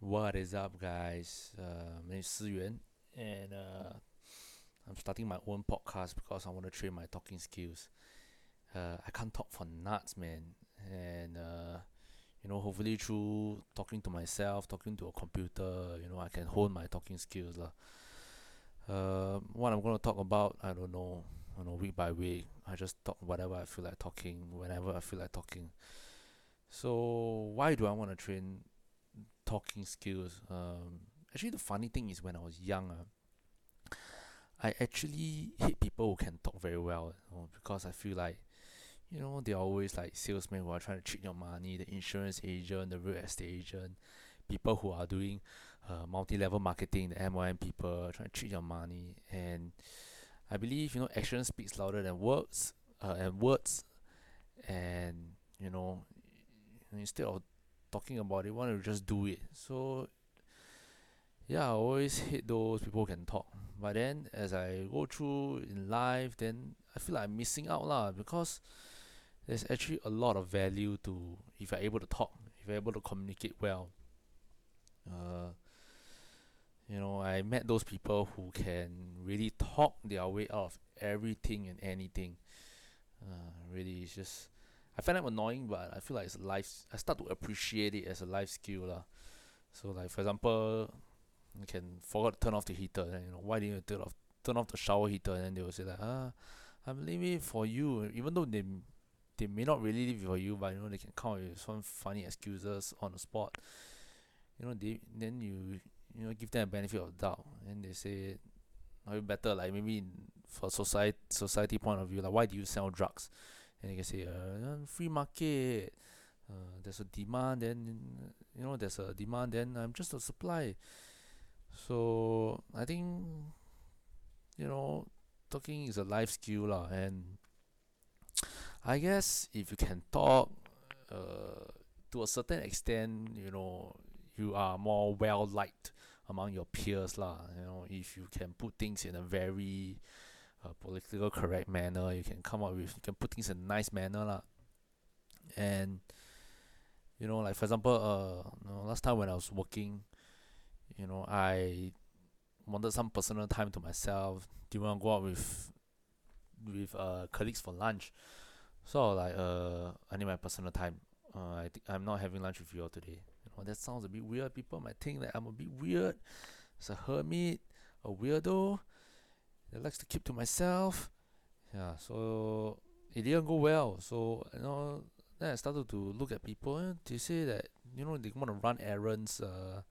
What is up, guys? Uh, my name is Yuan, and uh, I'm starting my own podcast because I want to train my talking skills. Uh, I can't talk for nuts, man, and uh, you know, hopefully through talking to myself, talking to a computer, you know, I can hone my talking skills, lah. Uh, what I'm gonna talk about, I don't know. You know, week by week, I just talk whatever I feel like talking, whenever I feel like talking. So, why do I want to train talking skills. Um, actually, the funny thing is when I was young, uh, I actually hate people who can talk very well you know, because I feel like, you know, they're always like salesmen who are trying to cheat your money, the insurance agent, the real estate agent, people who are doing uh, multi-level marketing, the MLM people trying to cheat your money. And I believe, you know, action speaks louder than words, uh, and words. And, you know, instead of talking about it, want to just do it. So yeah, I always hate those people can talk. But then as I go through in life, then I feel like I'm missing out lah because there's actually a lot of value to if you're able to talk, if you're able to communicate well. Uh, you know, I met those people who can really talk their way out of everything and anything. Uh, really, it's just I find them annoying, but I feel like it's life. I start to appreciate it as a life skill, lah. So like for example, you can forget to turn off the heater. And, you know why didn't you turn off turn off the shower heater? And then they will say like, ah, I'm leaving it for you. Even though they they may not really leave it for you, but you know they can come up with some funny excuses on the spot. You know they then you you know give them a benefit of doubt, and they say, or better like maybe for society society point of view, like why do you sell drugs? And you can say uh, free market uh, there's a demand then you know there's a demand then I'm just a supply. So I think you know talking is a life skill lah. And I guess if you can talk uh, to a certain extent you know you are more well liked among your peers lah. You know if you can put things in a very political correct manner. You can come up with you can put things in a nice manner lah. And you know, like for example, uh, you know, last time when I was working, you know, I wanted some personal time to myself. Didn't want to go out with with uh colleagues for lunch. So like, uh, I need my personal time. Uh, I think I'm not having lunch with you all today. You know, that sounds a bit weird. People might think that I'm a bit weird. It's a hermit, a weirdo that likes to keep to myself. Yeah, so it didn't go well. So you know, then I started to look at people. And they say that you know they want to run errands. Uh,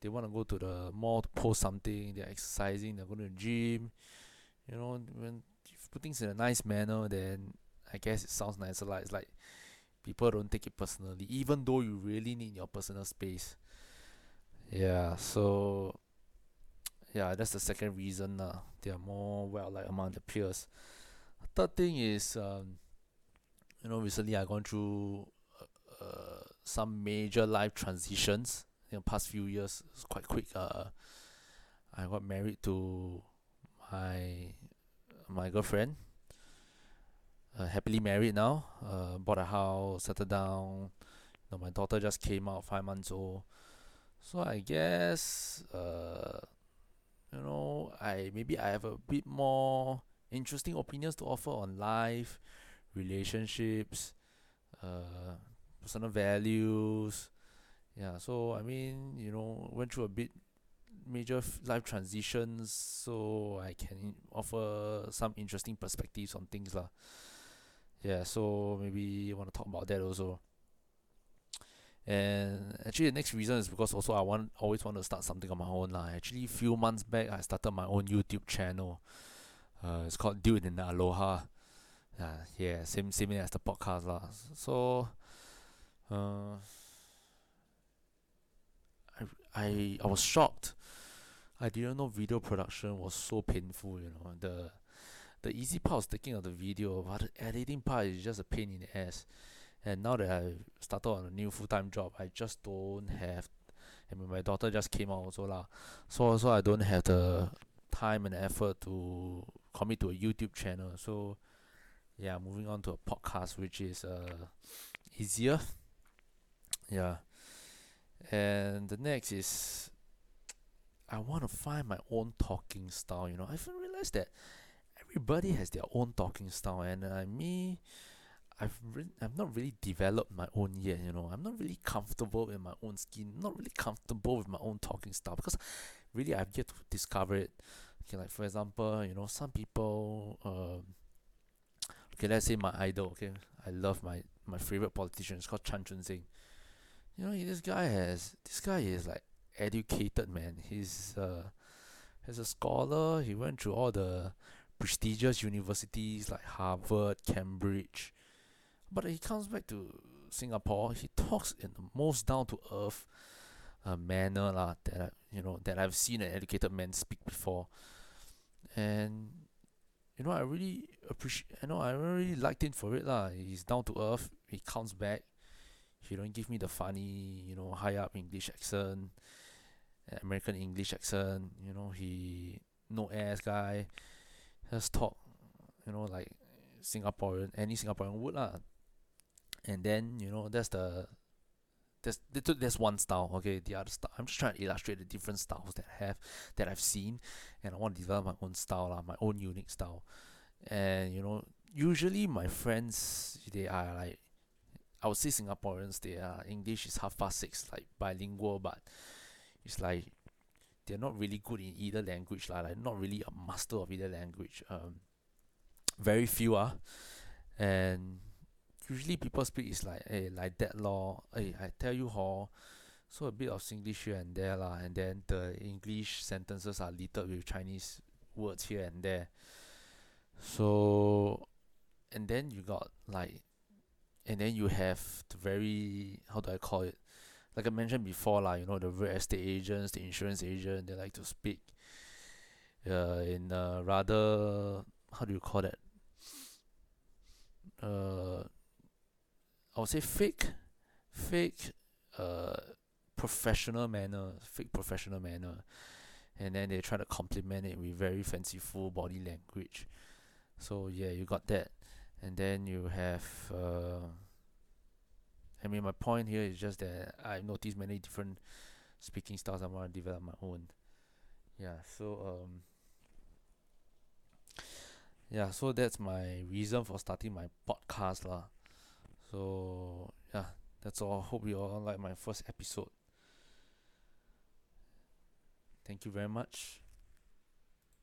they want to go to the mall to post something. They're exercising. They're going to the gym. You know, when you put things in a nice manner, then I guess it sounds nicer. Like it's like people don't take it personally, even though you really need your personal space. Yeah, so yeah, that's the second reason. Uh, they are more well like among the peers. Third thing is, um, you know, recently I gone through uh, uh, some major life transitions in the past few years. It's quite quick. Uh, I got married to my my girlfriend. Uh, happily married now. Uh, bought a house, settled down. You know, my daughter just came out, five months old. So I guess uh, you know I maybe I have a bit more interesting opinions to offer on life, relationships, uh, personal values. Yeah, so I mean, you know, went through a bit major f- life transitions, so I can offer some interesting perspectives on things lah. Yeah, so maybe I want to talk about that also. And actually, the next reason is because also I want always want to start something on my own lah. Actually, a few months back, I started my own YouTube channel. Uh, it's called Dude in the Aloha. Uh, yeah, same same as the podcast lah. So, uh, I I I was shocked. I didn't know video production was so painful. You know the the easy part was taking of the video, but the editing part is just a pain in the ass and now that I started on a new full time job, I just don't have. I mean, my daughter just came out also lah, so also I don't have the time and effort to commit to a YouTube channel. So yeah, moving on to a podcast, which is uh easier. Yeah, And the next is I want to find my own talking style. You know, I've realized that everybody has their own talking style, and uh, me, I've re- I've not really developed my own yet. You know, I'm not really comfortable in my own skin. Not really comfortable with my own talking style because really I've yet to discover it. Okay, like for example, you know, some people. Um, okay, let's say my idol. Okay, I love my my favorite politician. It's called Chan Chun Sing. You know, this guy has this guy is like educated man. He's uh, he's a scholar. He went through all the prestigious universities like Harvard, Cambridge. But he comes back to Singapore. He talks in the most down to earth uh, manner lah that I, you know that I've seen an educated man speak before, and you know I really appreciate. You know I really liked him for it lah. He's down to earth. He comes back. He don't give me the funny, you know, high up English accent, American English accent. You know he no ass guy. Just talk, you know, like Singaporean, any Singaporean would lah. And then you know that's the that's that's one style. Okay, the other style. I'm just trying to illustrate the different styles that I have that I've seen, and I want to develop my own style, lah, my own unique style. And you know, usually my friends they are like, I would say Singaporeans. They are English is half past six, like bilingual, but it's like they're not really good in either language, lah. Like not really a master of either language. Um, very few are, and usually people speak is like hey like that law hey I tell you hor so a bit of Singlish here and there lah and then the English sentences are littered with Chinese words here and there. So and then you got like and then you have the very how do I call it? Like I mentioned before lah you know the real estate agents the insurance agent they like to speak uh in a rather how do you call that? Uh I would say fake, fake, uh, professional manner, fake professional manner, and then they try to complement it with very fanciful body language. So yeah, you got that, and then you have. Uh, I mean, my point here is just that I've noticed many different speaking styles. I want to develop my own. Yeah. So um. Yeah, so that's my reason for starting my podcast lah. So yeah, that's all. Hope you all like my first episode. Thank you very much.